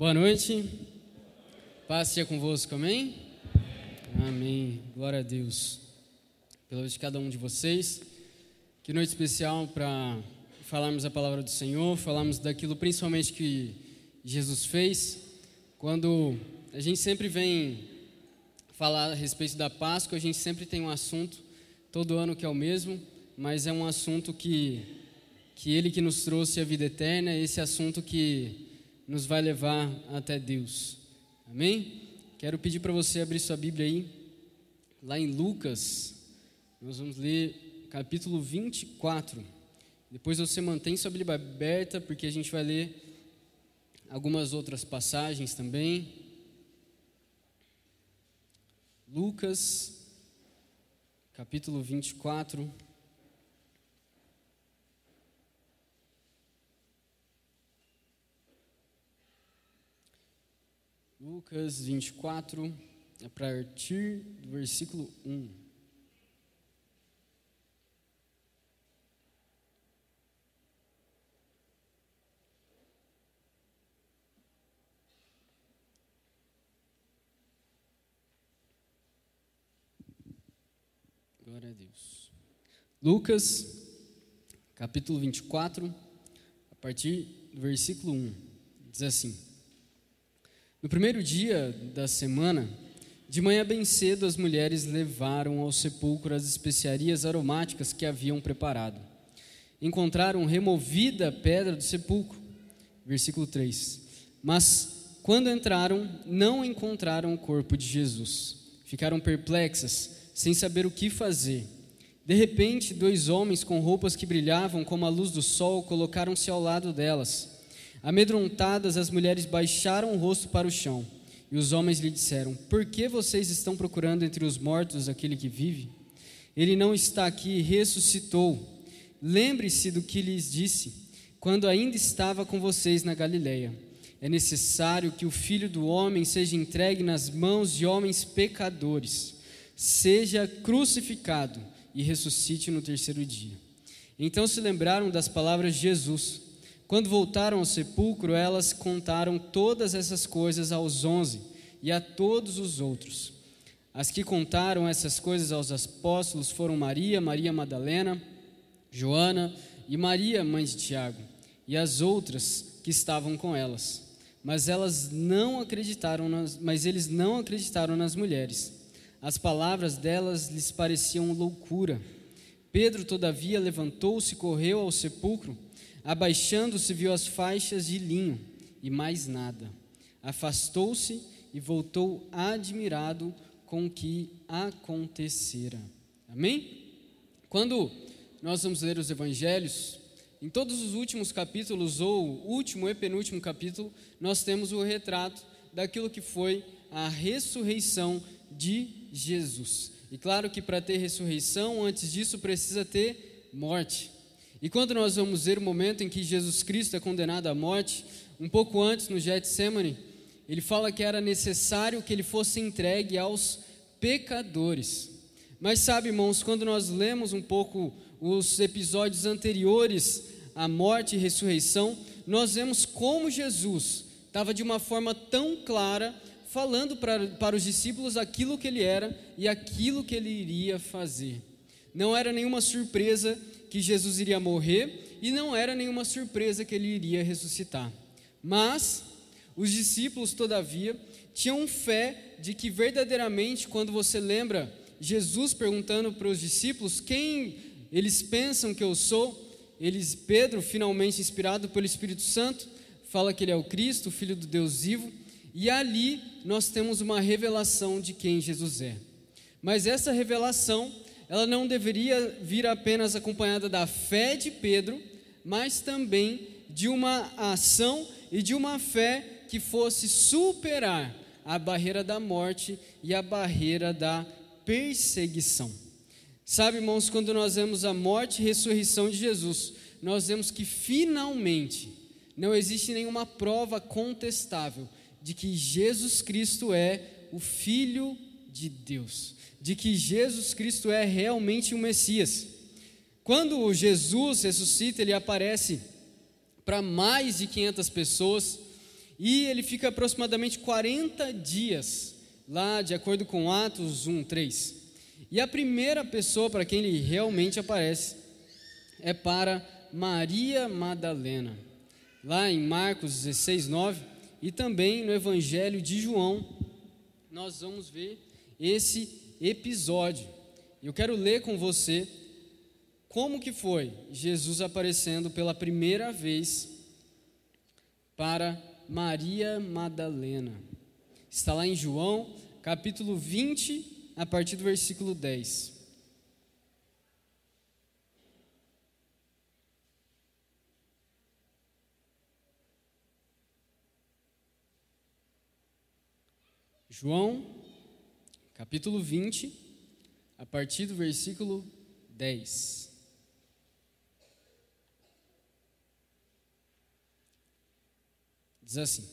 Boa noite. Paz seja convosco, amém? Amém. Glória a Deus. Pela vida de cada um de vocês. Que noite especial para falarmos a palavra do Senhor, falarmos daquilo principalmente que Jesus fez. Quando a gente sempre vem falar a respeito da Páscoa, a gente sempre tem um assunto todo ano que é o mesmo, mas é um assunto que que ele que nos trouxe a vida eterna, esse assunto que nos vai levar até Deus. Amém? Quero pedir para você abrir sua Bíblia aí, lá em Lucas, nós vamos ler capítulo 24. Depois você mantém sua Bíblia aberta, porque a gente vai ler algumas outras passagens também. Lucas, capítulo 24. Lucas 24, a partir do versículo 1. Glória a Deus. Lucas, capítulo 24, a partir do versículo 1. Diz assim: no primeiro dia da semana, de manhã bem cedo, as mulheres levaram ao sepulcro as especiarias aromáticas que haviam preparado. Encontraram removida a pedra do sepulcro. Versículo 3. Mas quando entraram, não encontraram o corpo de Jesus. Ficaram perplexas, sem saber o que fazer. De repente, dois homens com roupas que brilhavam como a luz do sol colocaram-se ao lado delas. Amedrontadas, as mulheres baixaram o rosto para o chão. E os homens lhe disseram: Por que vocês estão procurando entre os mortos aquele que vive? Ele não está aqui, ressuscitou. Lembre-se do que lhes disse quando ainda estava com vocês na Galileia. É necessário que o filho do homem seja entregue nas mãos de homens pecadores, seja crucificado e ressuscite no terceiro dia. Então se lembraram das palavras de Jesus quando voltaram ao sepulcro, elas contaram todas essas coisas aos onze e a todos os outros. As que contaram essas coisas aos apóstolos foram Maria, Maria Madalena, Joana e Maria, mãe de Tiago, e as outras que estavam com elas. Mas elas não acreditaram nas, mas eles não acreditaram nas mulheres. As palavras delas lhes pareciam loucura. Pedro, todavia, levantou-se e correu ao sepulcro Abaixando-se, viu as faixas de linho e mais nada. Afastou-se e voltou admirado com o que acontecera. Amém? Quando nós vamos ler os evangelhos, em todos os últimos capítulos, ou último e penúltimo capítulo, nós temos o retrato daquilo que foi a ressurreição de Jesus. E claro que para ter ressurreição, antes disso precisa ter morte. E quando nós vamos ver o momento em que Jesus Cristo é condenado à morte, um pouco antes no Getsemane, ele fala que era necessário que ele fosse entregue aos pecadores. Mas sabe, irmãos, quando nós lemos um pouco os episódios anteriores à morte e ressurreição, nós vemos como Jesus estava de uma forma tão clara falando para, para os discípulos aquilo que ele era e aquilo que ele iria fazer. Não era nenhuma surpresa que Jesus iria morrer e não era nenhuma surpresa que ele iria ressuscitar. Mas os discípulos, todavia, tinham fé de que verdadeiramente, quando você lembra Jesus perguntando para os discípulos quem eles pensam que eu sou, eles, Pedro, finalmente inspirado pelo Espírito Santo, fala que ele é o Cristo, o Filho do Deus vivo, e ali nós temos uma revelação de quem Jesus é. Mas essa revelação ela não deveria vir apenas acompanhada da fé de Pedro, mas também de uma ação e de uma fé que fosse superar a barreira da morte e a barreira da perseguição. Sabe, irmãos, quando nós vemos a morte e ressurreição de Jesus, nós vemos que finalmente não existe nenhuma prova contestável de que Jesus Cristo é o Filho de Deus de que Jesus Cristo é realmente o Messias. Quando Jesus ressuscita, ele aparece para mais de 500 pessoas, e ele fica aproximadamente 40 dias lá, de acordo com Atos 1, 3. E a primeira pessoa para quem ele realmente aparece é para Maria Madalena, lá em Marcos 16, 9, e também no Evangelho de João, nós vamos ver esse episódio. Eu quero ler com você como que foi Jesus aparecendo pela primeira vez para Maria Madalena. Está lá em João, capítulo 20, a partir do versículo 10. João, capítulo 20, a partir do versículo 10. Diz assim: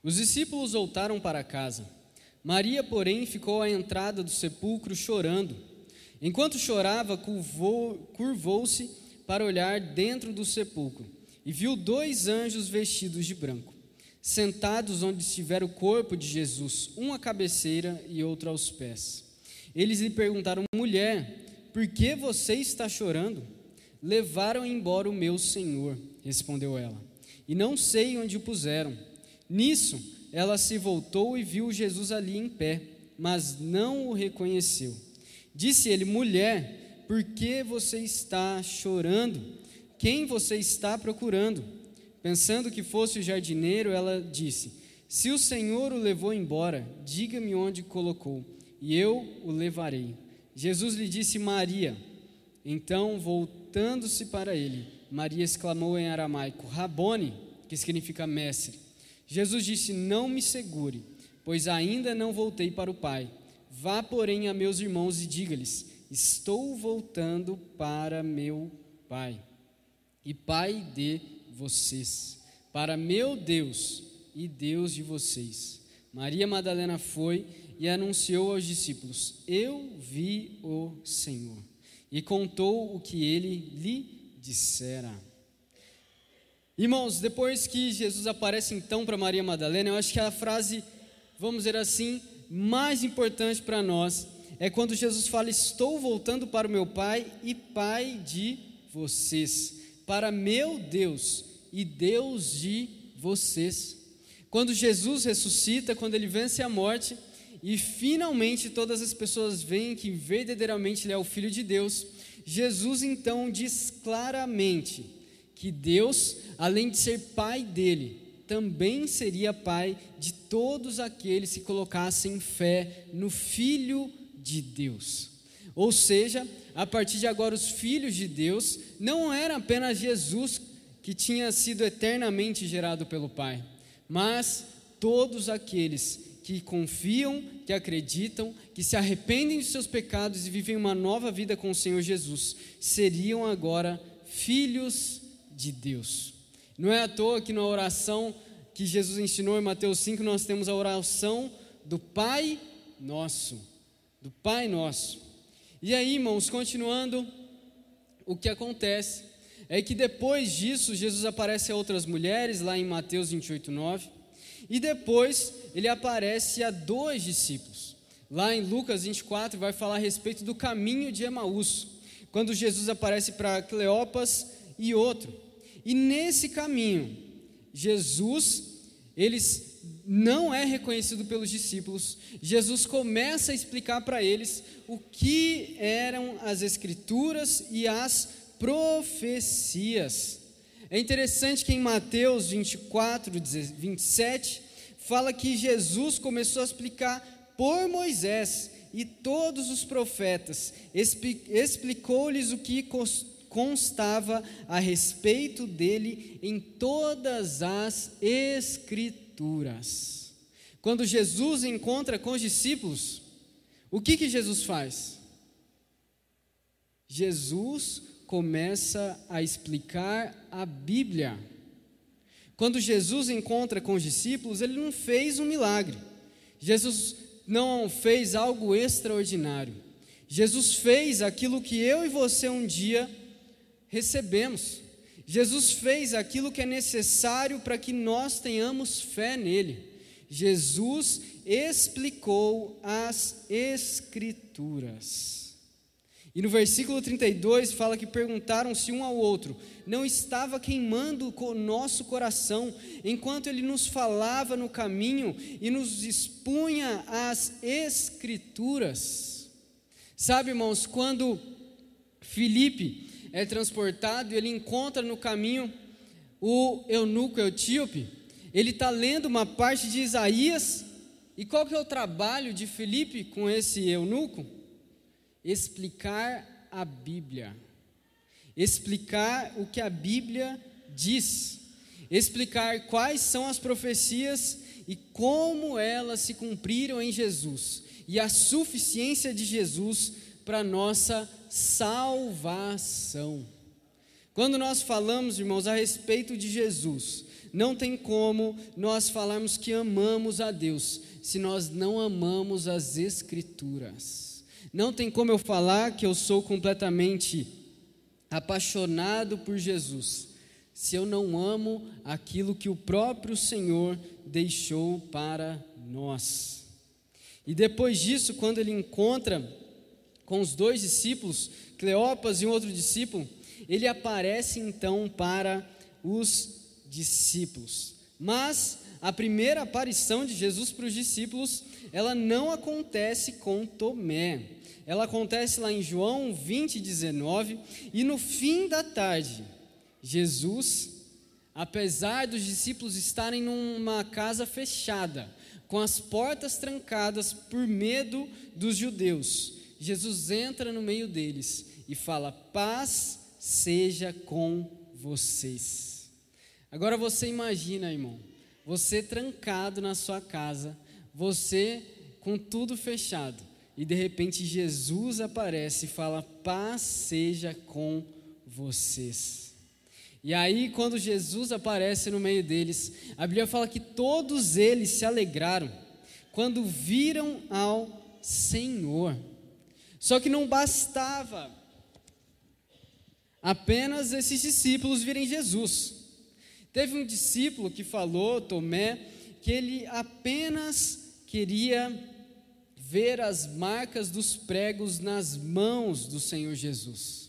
Os discípulos voltaram para casa. Maria, porém, ficou à entrada do sepulcro chorando. Enquanto chorava, curvou-se para olhar dentro do sepulcro e viu dois anjos vestidos de branco sentados onde estivera o corpo de Jesus, um à cabeceira e outro aos pés. Eles lhe perguntaram: Mulher, por que você está chorando? Levaram embora o meu senhor, respondeu ela, e não sei onde o puseram. Nisso, ela se voltou e viu Jesus ali em pé, mas não o reconheceu. Disse ele: Mulher, por que você está chorando? Quem você está procurando? Pensando que fosse o jardineiro, ela disse: Se o Senhor o levou embora, diga-me onde colocou, e eu o levarei. Jesus lhe disse: Maria. Então, voltando-se para ele, Maria exclamou em aramaico: Rabone, que significa mestre. Jesus disse: Não me segure, pois ainda não voltei para o Pai. Vá, porém, a meus irmãos e diga-lhes: Estou voltando para meu Pai e Pai de vocês, para meu Deus e Deus de vocês. Maria Madalena foi e anunciou aos discípulos: Eu vi o Senhor. E contou o que ele lhe dissera. Irmãos, depois que Jesus aparece então para Maria Madalena, eu acho que a frase, vamos dizer assim, mais importante para nós é quando Jesus fala: Estou voltando para o meu Pai e Pai de vocês, para meu Deus e Deus de vocês. Quando Jesus ressuscita, quando ele vence a morte, e finalmente todas as pessoas veem que verdadeiramente ele é o Filho de Deus, Jesus então diz claramente que Deus, além de ser pai dele, também seria pai de todos aqueles que colocassem fé no Filho de Deus. Ou seja, a partir de agora, os filhos de Deus não era apenas Jesus que tinha sido eternamente gerado pelo Pai, mas todos aqueles que confiam, que acreditam, que se arrependem de seus pecados e vivem uma nova vida com o Senhor Jesus, seriam agora filhos de Deus. Não é à toa que na oração que Jesus ensinou em Mateus 5, nós temos a oração do Pai Nosso. Do Pai Nosso. E aí, irmãos, continuando, o que acontece é que depois disso, Jesus aparece a outras mulheres, lá em Mateus 28, 9, e depois ele aparece a dois discípulos. Lá em Lucas 24, vai falar a respeito do caminho de Emaús, quando Jesus aparece para Cleopas e outro. E nesse caminho, Jesus, eles não é reconhecido pelos discípulos. Jesus começa a explicar para eles o que eram as escrituras e as profecias. É interessante que em Mateus 24, 27, fala que Jesus começou a explicar por Moisés e todos os profetas, explicou-lhes o que constava a respeito dele em todas as Escrituras. Quando Jesus encontra com os discípulos, o que, que Jesus faz? Jesus começa a explicar a Bíblia. Quando Jesus encontra com os discípulos, ele não fez um milagre. Jesus não fez algo extraordinário. Jesus fez aquilo que eu e você um dia recebemos. Jesus fez aquilo que é necessário para que nós tenhamos fé nele. Jesus explicou as Escrituras. E no versículo 32 fala que perguntaram-se um ao outro: não estava queimando o nosso coração enquanto ele nos falava no caminho e nos expunha as Escrituras? Sabe, irmãos, quando Filipe é transportado e ele encontra no caminho o eunuco etíope, ele está lendo uma parte de Isaías, e qual que é o trabalho de Filipe com esse eunuco? Explicar a Bíblia, explicar o que a Bíblia diz, explicar quais são as profecias e como elas se cumpriram em Jesus e a suficiência de Jesus para nossa salvação. Quando nós falamos, irmãos, a respeito de Jesus, não tem como nós falarmos que amamos a Deus se nós não amamos as Escrituras. Não tem como eu falar que eu sou completamente apaixonado por Jesus, se eu não amo aquilo que o próprio Senhor deixou para nós. E depois disso, quando ele encontra com os dois discípulos, Cleopas e um outro discípulo, ele aparece então para os discípulos. Mas a primeira aparição de Jesus para os discípulos, ela não acontece com Tomé. Ela acontece lá em João 20, 19, e no fim da tarde, Jesus, apesar dos discípulos estarem numa casa fechada, com as portas trancadas por medo dos judeus, Jesus entra no meio deles e fala: Paz seja com vocês. Agora você imagina, irmão, você trancado na sua casa, você com tudo fechado e de repente Jesus aparece e fala: Paz seja com vocês. E aí, quando Jesus aparece no meio deles, a Bíblia fala que todos eles se alegraram quando viram ao Senhor. Só que não bastava apenas esses discípulos virem Jesus. Teve um discípulo que falou, Tomé, que ele apenas queria ver as marcas dos pregos nas mãos do Senhor Jesus.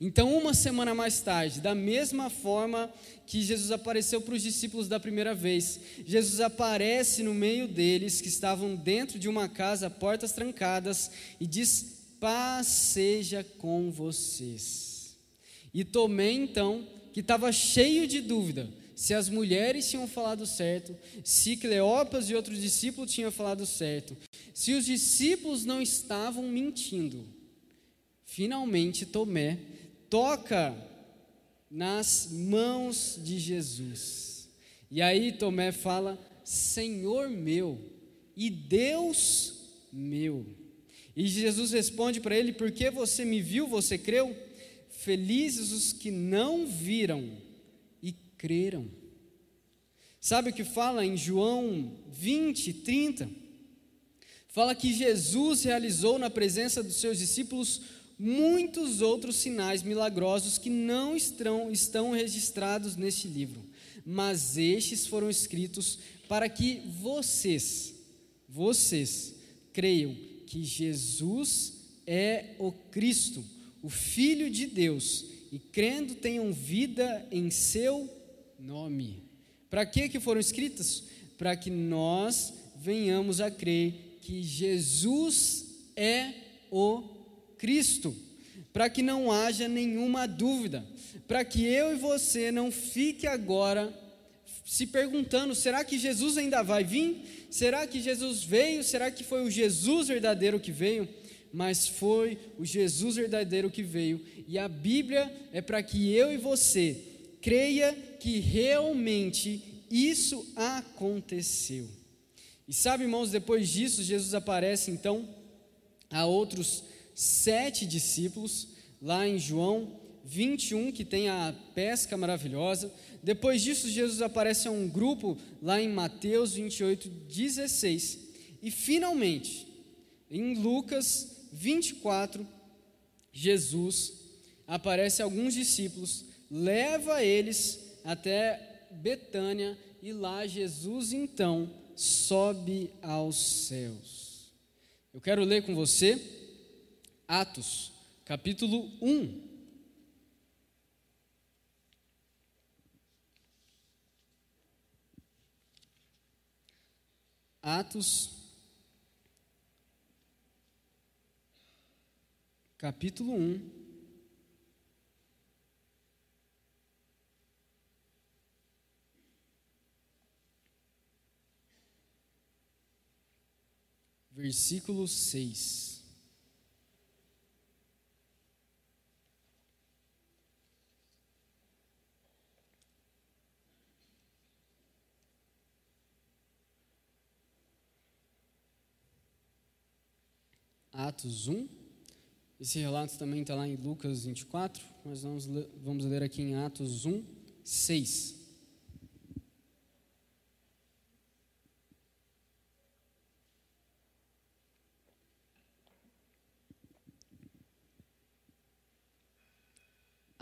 Então, uma semana mais tarde, da mesma forma que Jesus apareceu para os discípulos da primeira vez, Jesus aparece no meio deles que estavam dentro de uma casa, portas trancadas, e diz: Paz seja com vocês. E Tomé, então, que estava cheio de dúvida, se as mulheres tinham falado certo, se Cleopas e outros discípulos tinham falado certo, se os discípulos não estavam mentindo. Finalmente, Tomé toca nas mãos de Jesus. E aí Tomé fala: Senhor meu e Deus meu. E Jesus responde para ele: Porque você me viu, você creu? Felizes os que não viram creram. Sabe o que fala em João 20, 30? Fala que Jesus realizou na presença dos seus discípulos muitos outros sinais milagrosos que não estão, estão registrados neste livro, mas estes foram escritos para que vocês, vocês, creiam que Jesus é o Cristo, o Filho de Deus, e crendo tenham vida em seu nome. Para que que foram escritas? Para que nós venhamos a crer que Jesus é o Cristo. Para que não haja nenhuma dúvida, para que eu e você não fique agora se perguntando: será que Jesus ainda vai vir? Será que Jesus veio? Será que foi o Jesus verdadeiro que veio? Mas foi o Jesus verdadeiro que veio, e a Bíblia é para que eu e você creia que realmente isso aconteceu. E sabe, irmãos, depois disso, Jesus aparece então a outros sete discípulos, lá em João 21, que tem a pesca maravilhosa. Depois disso, Jesus aparece a um grupo lá em Mateus 28, 16. E finalmente, em Lucas 24, Jesus aparece a alguns discípulos leva eles até Betânia e lá Jesus então sobe aos céus. Eu quero ler com você Atos, capítulo 1. Atos, capítulo 1. Versículo 6. Atos 1. Esse relato também está lá em Lucas 24, mas vamos vamos ler aqui em Atos 1, 6.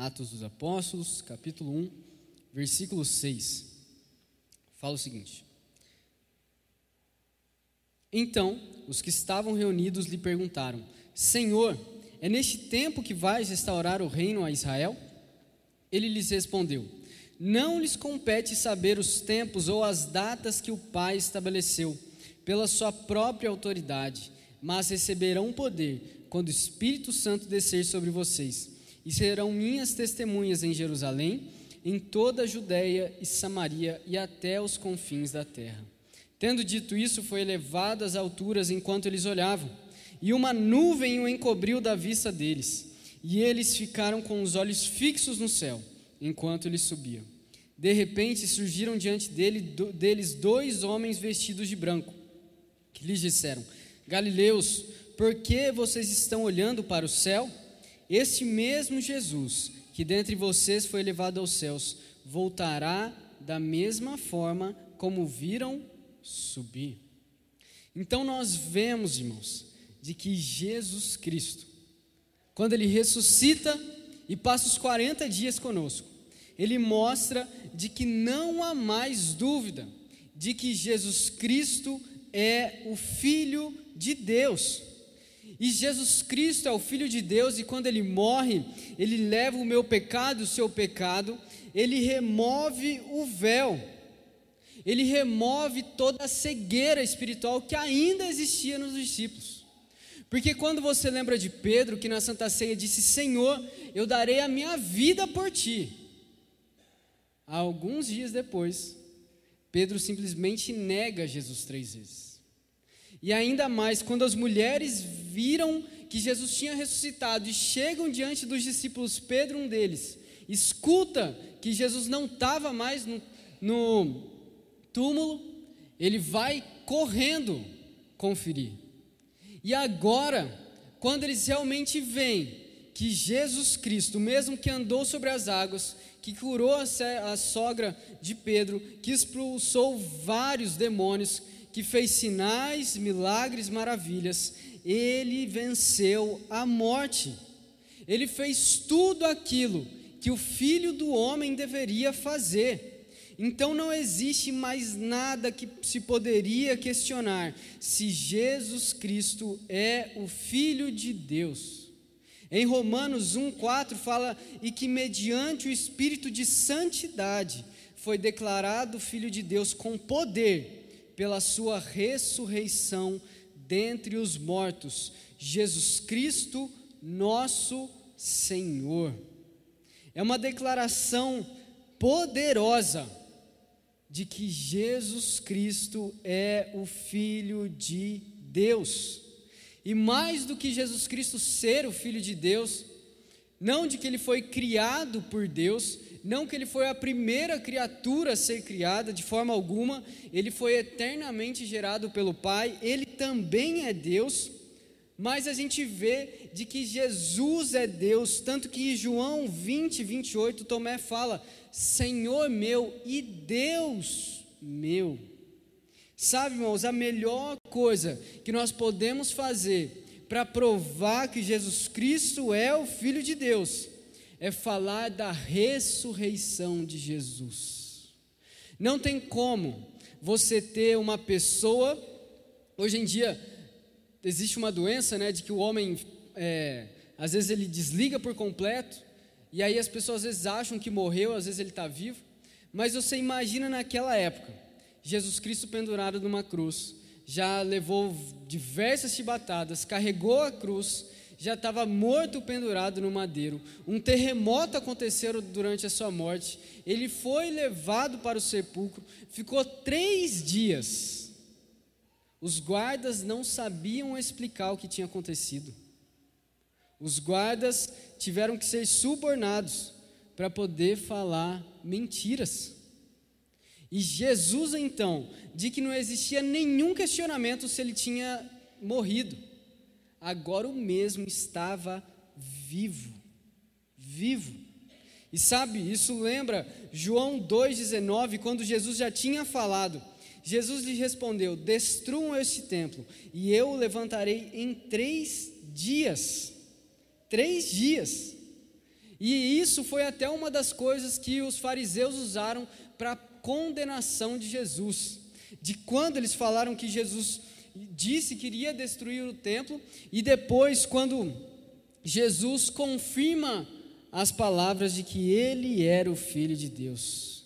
Atos dos Apóstolos, capítulo 1, versículo 6. Fala o seguinte: Então, os que estavam reunidos lhe perguntaram: Senhor, é neste tempo que vais restaurar o reino a Israel? Ele lhes respondeu: Não lhes compete saber os tempos ou as datas que o Pai estabeleceu, pela sua própria autoridade, mas receberão poder quando o Espírito Santo descer sobre vocês, e serão minhas testemunhas em Jerusalém, em toda a Judéia e Samaria e até os confins da terra. Tendo dito isso, foi elevado às alturas enquanto eles olhavam, e uma nuvem o encobriu da vista deles, e eles ficaram com os olhos fixos no céu, enquanto ele subia. De repente surgiram diante dele, do, deles dois homens vestidos de branco, que lhes disseram: Galileus, por que vocês estão olhando para o céu? Este mesmo Jesus, que dentre vocês foi elevado aos céus, voltará da mesma forma como viram subir. Então nós vemos, irmãos, de que Jesus Cristo, quando ele ressuscita e passa os 40 dias conosco, ele mostra de que não há mais dúvida de que Jesus Cristo é o Filho de Deus. E Jesus Cristo é o Filho de Deus, e quando ele morre, ele leva o meu pecado, o seu pecado, ele remove o véu ele remove toda a cegueira espiritual que ainda existia nos discípulos. Porque quando você lembra de Pedro, que na Santa Ceia disse: Senhor, eu darei a minha vida por ti. Alguns dias depois, Pedro simplesmente nega Jesus três vezes. E ainda mais, quando as mulheres viram que Jesus tinha ressuscitado e chegam diante dos discípulos, Pedro, um deles, escuta que Jesus não estava mais no, no túmulo, ele vai correndo conferir. E agora, quando eles realmente veem que Jesus Cristo, mesmo que andou sobre as águas, que curou a sogra de Pedro, que expulsou vários demônios, que fez sinais, milagres, maravilhas, ele venceu a morte. Ele fez tudo aquilo que o filho do homem deveria fazer. Então não existe mais nada que se poderia questionar se Jesus Cristo é o Filho de Deus. Em Romanos 1,4 fala e que mediante o Espírito de Santidade foi declarado Filho de Deus com poder pela sua ressurreição dentre os mortos, Jesus Cristo, nosso Senhor. É uma declaração poderosa de que Jesus Cristo é o Filho de Deus. E mais do que Jesus Cristo ser o Filho de Deus, não de que ele foi criado por Deus, não que ele foi a primeira criatura a ser criada de forma alguma, ele foi eternamente gerado pelo Pai, ele também é Deus, mas a gente vê de que Jesus é Deus, tanto que em João 20, 28, Tomé fala: Senhor meu e Deus meu. Sabe, irmãos, a melhor coisa que nós podemos fazer para provar que Jesus Cristo é o Filho de Deus é falar da ressurreição de Jesus. Não tem como você ter uma pessoa, hoje em dia existe uma doença, né, de que o homem, é, às vezes ele desliga por completo, e aí as pessoas às vezes acham que morreu, às vezes ele está vivo, mas você imagina naquela época, Jesus Cristo pendurado numa cruz, já levou diversas chibatadas, carregou a cruz, já estava morto pendurado no madeiro. Um terremoto aconteceu durante a sua morte. Ele foi levado para o sepulcro, ficou três dias. Os guardas não sabiam explicar o que tinha acontecido. Os guardas tiveram que ser subornados para poder falar mentiras. E Jesus, então, de que não existia nenhum questionamento se ele tinha morrido. Agora o mesmo estava vivo. Vivo. E sabe, isso lembra João 2,19, quando Jesus já tinha falado. Jesus lhe respondeu: Destruam este templo, e eu o levantarei em três dias. Três dias. E isso foi até uma das coisas que os fariseus usaram para condenação de Jesus. De quando eles falaram que Jesus disse que iria destruir o templo, e depois, quando Jesus confirma as palavras de que ele era o Filho de Deus.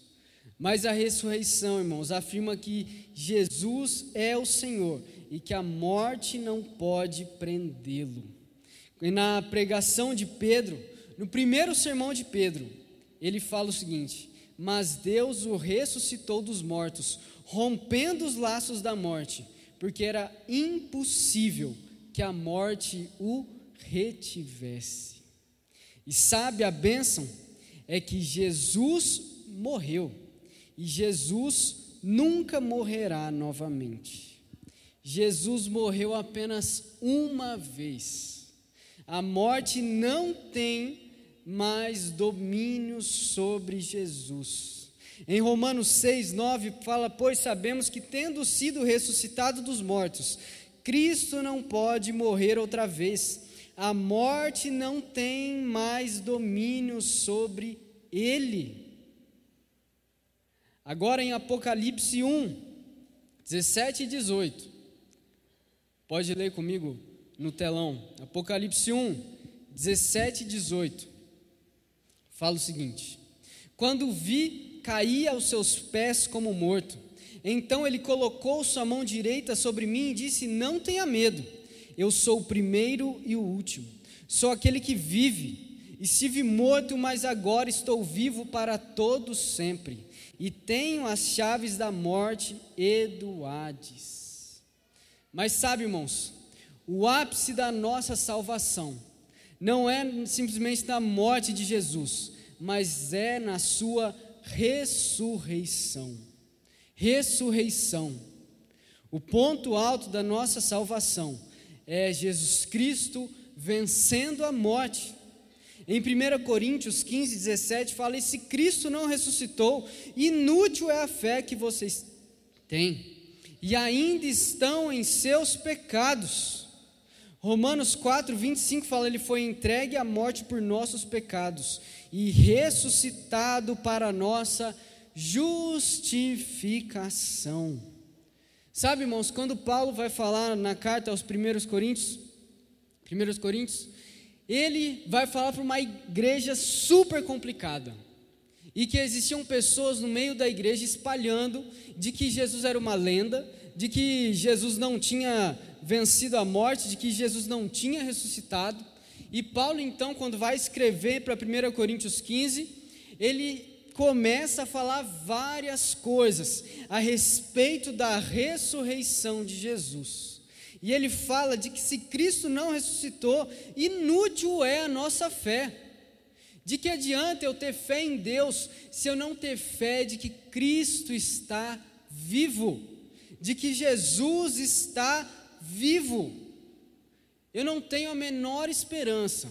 Mas a ressurreição, irmãos, afirma que Jesus é o Senhor e que a morte não pode prendê-lo. Na pregação de Pedro, no primeiro sermão de Pedro, ele fala o seguinte: mas Deus o ressuscitou dos mortos, rompendo os laços da morte, porque era impossível que a morte o retivesse. E sabe a bênção? É que Jesus morreu, e Jesus nunca morrerá novamente. Jesus morreu apenas uma vez. A morte não tem mais domínio sobre Jesus. Em Romanos 6, 9 fala: Pois sabemos que, tendo sido ressuscitado dos mortos, Cristo não pode morrer outra vez. A morte não tem mais domínio sobre ele. Agora em Apocalipse 1, 17 e 18. Pode ler comigo no telão. Apocalipse 1, 17 e 18 fala o seguinte: Quando vi, caí aos seus pés como morto. Então ele colocou sua mão direita sobre mim e disse: Não tenha medo, eu sou o primeiro e o último. Sou aquele que vive. Estive morto, mas agora estou vivo para todo sempre. E tenho as chaves da morte e do Hades. Mas sabe, irmãos, o ápice da nossa salvação não é simplesmente na morte de Jesus, mas é na sua ressurreição. Ressurreição. O ponto alto da nossa salvação é Jesus Cristo vencendo a morte. Em 1 Coríntios 15, 17 fala: E se Cristo não ressuscitou, inútil é a fé que vocês têm, e ainda estão em seus pecados. Romanos 4, 25 fala: Ele foi entregue à morte por nossos pecados e ressuscitado para nossa justificação. Sabe, irmãos, quando Paulo vai falar na carta aos primeiros Coríntios, primeiros Coríntios, ele vai falar para uma igreja super complicada. E que existiam pessoas no meio da igreja espalhando de que Jesus era uma lenda, de que Jesus não tinha vencido a morte, de que Jesus não tinha ressuscitado. E Paulo, então, quando vai escrever para 1 Coríntios 15, ele começa a falar várias coisas a respeito da ressurreição de Jesus. E ele fala de que se Cristo não ressuscitou, inútil é a nossa fé. De que adianta eu ter fé em Deus se eu não ter fé de que Cristo está vivo? de que Jesus está vivo. Eu não tenho a menor esperança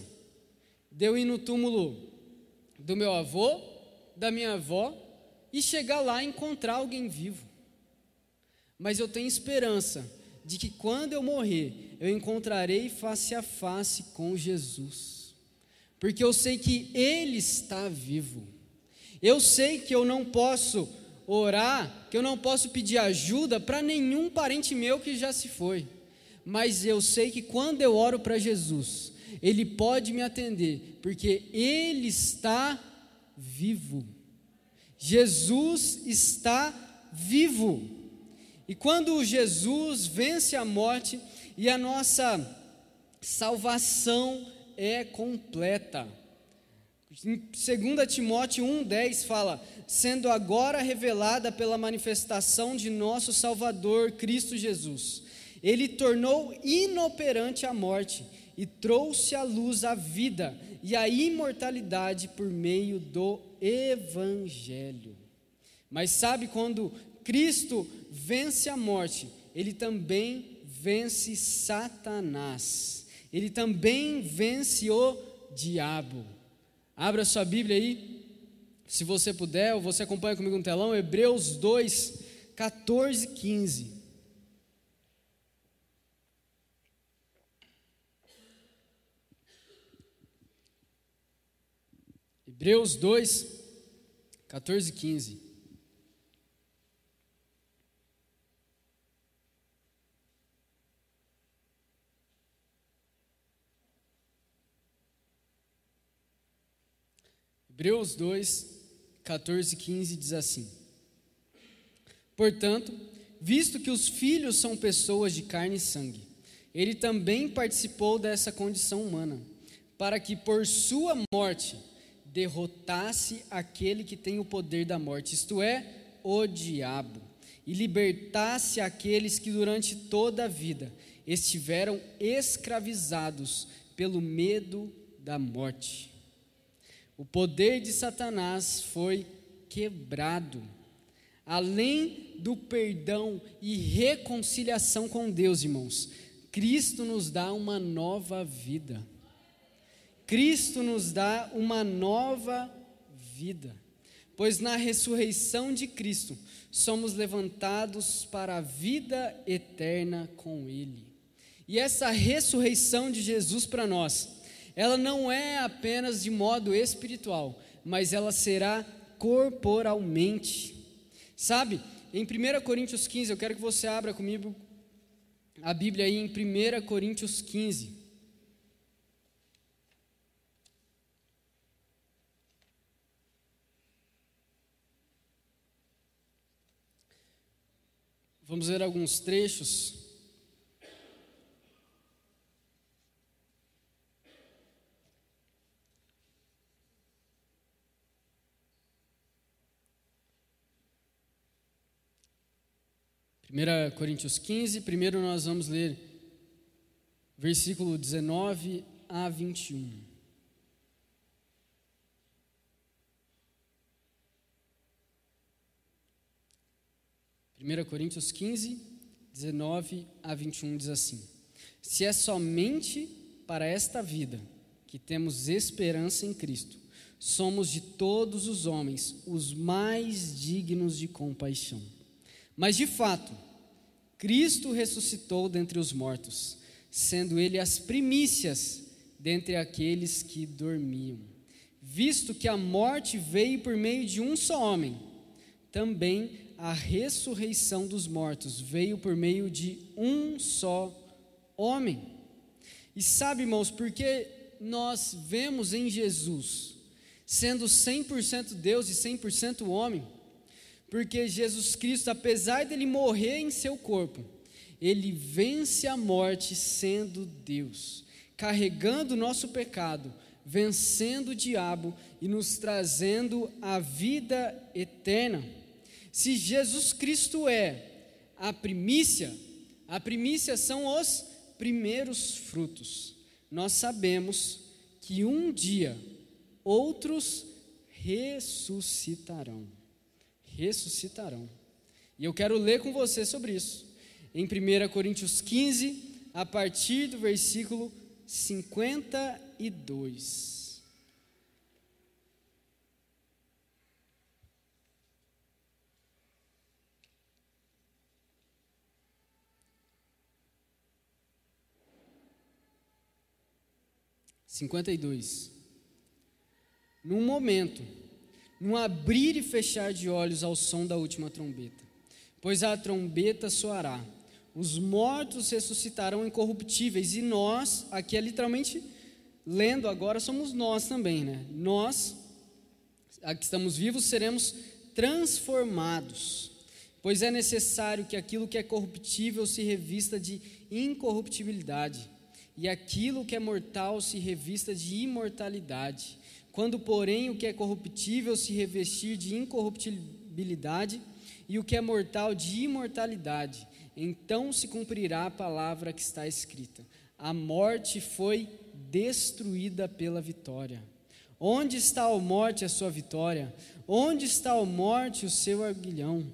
de eu ir no túmulo do meu avô, da minha avó e chegar lá e encontrar alguém vivo. Mas eu tenho esperança de que quando eu morrer, eu encontrarei face a face com Jesus. porque eu sei que Ele está vivo. Eu sei que eu não posso orar, que eu não posso pedir ajuda para nenhum parente meu que já se foi, mas eu sei que quando eu oro para Jesus, Ele pode me atender, porque Ele está vivo. Jesus está vivo. E quando Jesus vence a morte e a nossa salvação é completa. Em 2 Timóteo 1,10 fala: sendo agora revelada pela manifestação de nosso Salvador Cristo Jesus. Ele tornou inoperante a morte e trouxe à luz a vida e a imortalidade por meio do Evangelho. Mas sabe quando Cristo vence a morte, ele também vence Satanás. Ele também vence o diabo. Abra sua Bíblia aí, se você puder, ou você acompanha comigo no telão, Hebreus 2, 14 e 15. Hebreus 2, 14 e 15. Hebreus 2, 14 e 15 diz assim: Portanto, visto que os filhos são pessoas de carne e sangue, ele também participou dessa condição humana, para que por sua morte derrotasse aquele que tem o poder da morte, isto é, o diabo, e libertasse aqueles que durante toda a vida estiveram escravizados pelo medo da morte. O poder de Satanás foi quebrado. Além do perdão e reconciliação com Deus, irmãos, Cristo nos dá uma nova vida. Cristo nos dá uma nova vida. Pois na ressurreição de Cristo somos levantados para a vida eterna com Ele. E essa ressurreição de Jesus para nós, ela não é apenas de modo espiritual, mas ela será corporalmente. Sabe, em 1 Coríntios 15, eu quero que você abra comigo a Bíblia aí em 1 Coríntios 15. Vamos ver alguns trechos. 1 Coríntios 15, primeiro nós vamos ler versículo 19 a 21. Primeira Coríntios 15, 19 a 21 diz assim: Se é somente para esta vida que temos esperança em Cristo, somos de todos os homens os mais dignos de compaixão. Mas de fato, Cristo ressuscitou dentre os mortos, sendo ele as primícias dentre aqueles que dormiam. Visto que a morte veio por meio de um só homem, também a ressurreição dos mortos veio por meio de um só homem. E sabe, irmãos, porque nós vemos em Jesus, sendo 100% Deus e 100% homem, porque Jesus Cristo, apesar dele morrer em seu corpo, ele vence a morte sendo Deus, carregando o nosso pecado, vencendo o diabo e nos trazendo a vida eterna. Se Jesus Cristo é a primícia, a primícia são os primeiros frutos. Nós sabemos que um dia outros ressuscitarão ressuscitarão. E eu quero ler com você sobre isso. Em 1 Coríntios 15, a partir do versículo 52. Cinquenta e dois. num momento, num abrir e fechar de olhos ao som da última trombeta. Pois a trombeta soará, os mortos ressuscitarão incorruptíveis, e nós, aqui é literalmente lendo agora, somos nós também, né? Nós, aqui estamos vivos, seremos transformados, pois é necessário que aquilo que é corruptível se revista de incorruptibilidade, e aquilo que é mortal se revista de imortalidade. Quando, porém, o que é corruptível se revestir de incorruptibilidade, e o que é mortal de imortalidade, então se cumprirá a palavra que está escrita: a morte foi destruída pela vitória. Onde está a morte a sua vitória? Onde está a morte o seu aguilhão?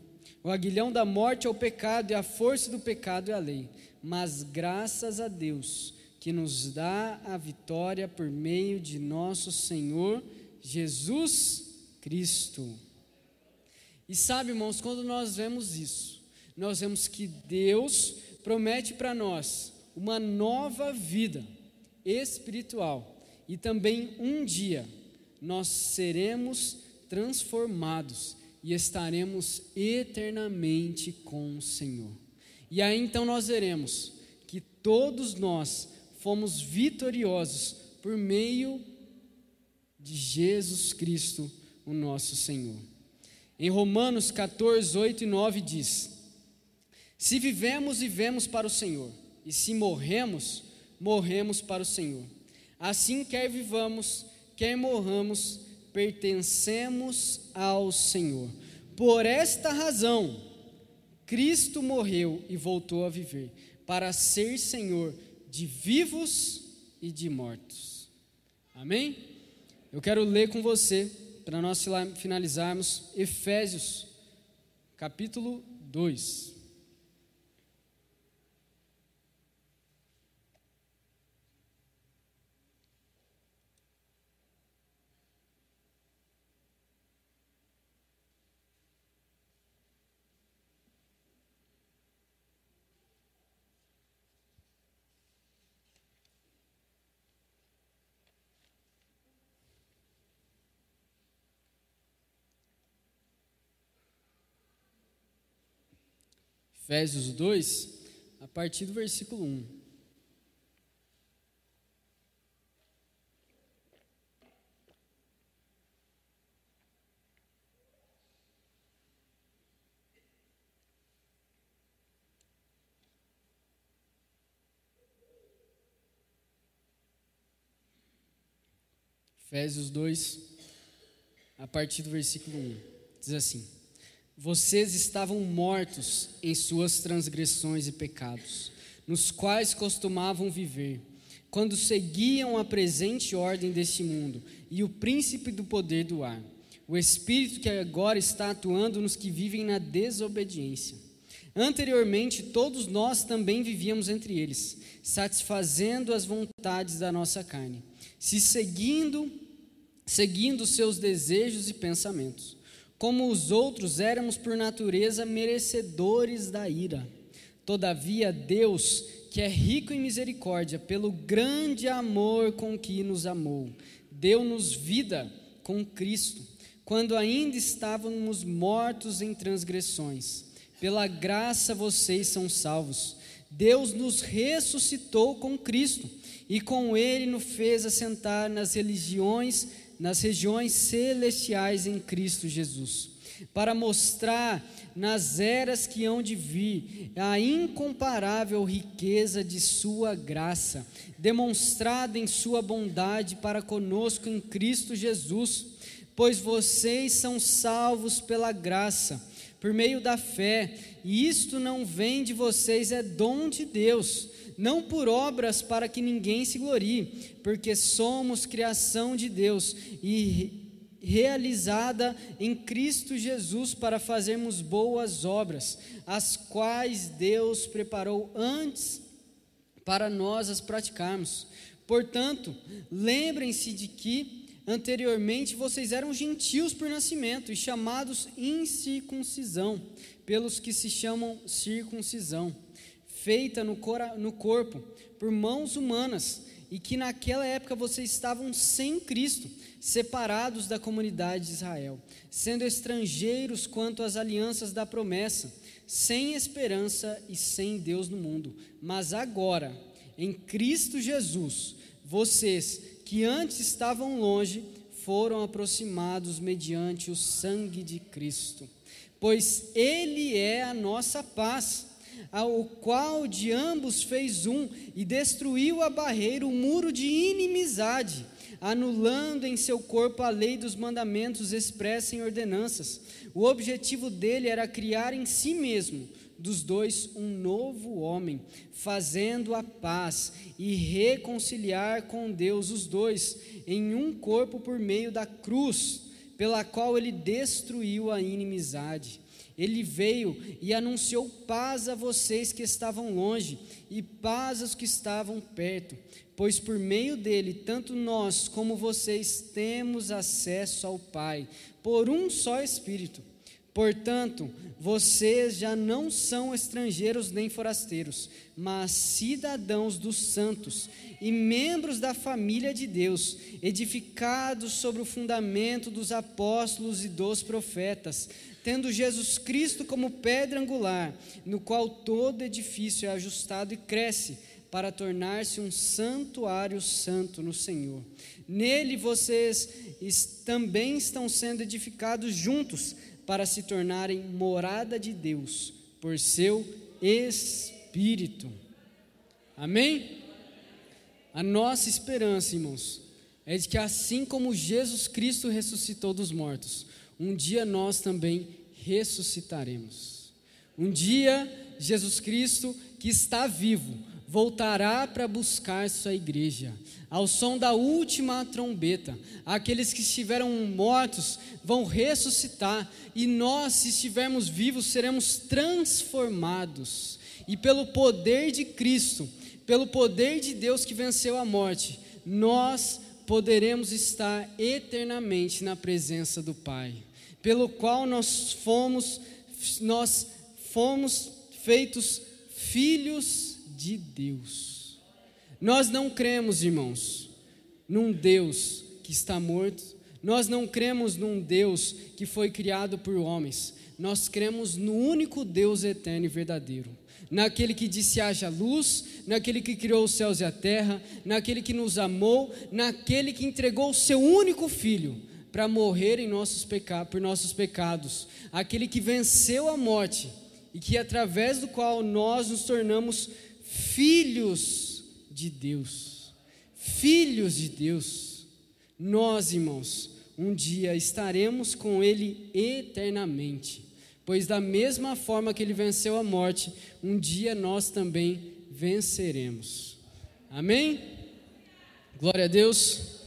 O aguilhão da morte é o pecado e a força do pecado é a lei. Mas graças a Deus que nos dá a vitória por meio de nosso Senhor Jesus Cristo. E sabe, irmãos, quando nós vemos isso, nós vemos que Deus promete para nós uma nova vida espiritual e também um dia nós seremos transformados e estaremos eternamente com o Senhor. E aí então nós veremos que todos nós fomos vitoriosos por meio de Jesus Cristo, o nosso Senhor. Em Romanos 14, 8 e 9 diz: Se vivemos, vivemos para o Senhor, e se morremos, morremos para o Senhor. Assim, quer vivamos, quer morramos, pertencemos ao Senhor. Por esta razão, Cristo morreu e voltou a viver, para ser Senhor de vivos e de mortos. Amém? Eu quero ler com você, para nós finalizarmos, Efésios, capítulo 2. Efésios 2, a partir do versículo 1. Efésios 2, a partir do versículo 1. Diz assim: vocês estavam mortos em suas transgressões e pecados, nos quais costumavam viver, quando seguiam a presente ordem deste mundo e o príncipe do poder do ar, o espírito que agora está atuando nos que vivem na desobediência. Anteriormente, todos nós também vivíamos entre eles, satisfazendo as vontades da nossa carne, se seguindo, seguindo seus desejos e pensamentos. Como os outros, éramos por natureza merecedores da ira. Todavia, Deus, que é rico em misericórdia, pelo grande amor com que nos amou, deu-nos vida com Cristo, quando ainda estávamos mortos em transgressões. Pela graça vocês são salvos. Deus nos ressuscitou com Cristo e com Ele nos fez assentar nas religiões nas regiões celestiais em Cristo Jesus, para mostrar nas eras que hão de vir a incomparável riqueza de Sua graça, demonstrada em Sua bondade para conosco em Cristo Jesus, pois vocês são salvos pela graça, por meio da fé, e isto não vem de vocês, é dom de Deus não por obras para que ninguém se glorie, porque somos criação de Deus e realizada em Cristo Jesus para fazermos boas obras, as quais Deus preparou antes para nós as praticarmos. Portanto, lembrem-se de que anteriormente vocês eram gentios por nascimento e chamados incircuncisão, pelos que se chamam circuncisão feita no, cora, no corpo por mãos humanas, e que naquela época vocês estavam sem Cristo, separados da comunidade de Israel, sendo estrangeiros quanto às alianças da promessa, sem esperança e sem Deus no mundo. Mas agora, em Cristo Jesus, vocês que antes estavam longe, foram aproximados mediante o sangue de Cristo, pois Ele é a nossa paz, ao qual de ambos fez um e destruiu a barreira, o muro de inimizade, anulando em seu corpo a lei dos mandamentos expressa em ordenanças. O objetivo dele era criar em si mesmo dos dois um novo homem, fazendo a paz e reconciliar com Deus os dois em um corpo por meio da cruz, pela qual ele destruiu a inimizade. Ele veio e anunciou paz a vocês que estavam longe e paz aos que estavam perto, pois por meio dele, tanto nós como vocês temos acesso ao Pai, por um só Espírito. Portanto, vocês já não são estrangeiros nem forasteiros, mas cidadãos dos santos e membros da família de Deus, edificados sobre o fundamento dos apóstolos e dos profetas, tendo Jesus Cristo como pedra angular, no qual todo edifício é ajustado e cresce para tornar-se um santuário santo no Senhor. Nele vocês também estão sendo edificados juntos para se tornarem morada de Deus por seu Espírito. Amém? A nossa esperança, irmãos, é de que assim como Jesus Cristo ressuscitou dos mortos, um dia nós também ressuscitaremos. Um dia, Jesus Cristo, que está vivo, voltará para buscar sua igreja. Ao som da última trombeta, aqueles que estiveram mortos vão ressuscitar, e nós, se estivermos vivos, seremos transformados. E pelo poder de Cristo, pelo poder de Deus que venceu a morte, nós poderemos estar eternamente na presença do Pai, pelo qual nós fomos nós fomos feitos filhos de Deus. Nós não cremos, irmãos, num Deus que está morto, nós não cremos num Deus que foi criado por homens, nós cremos no único Deus eterno e verdadeiro. Naquele que disse haja luz, naquele que criou os céus e a terra, naquele que nos amou, naquele que entregou o seu único filho para morrer em nossos pecados, por nossos pecados, aquele que venceu a morte e que através do qual nós nos tornamos filhos de Deus. Filhos de Deus. Nós, irmãos, um dia estaremos com Ele eternamente, pois da mesma forma que Ele venceu a morte, um dia nós também venceremos. Amém? Glória a Deus.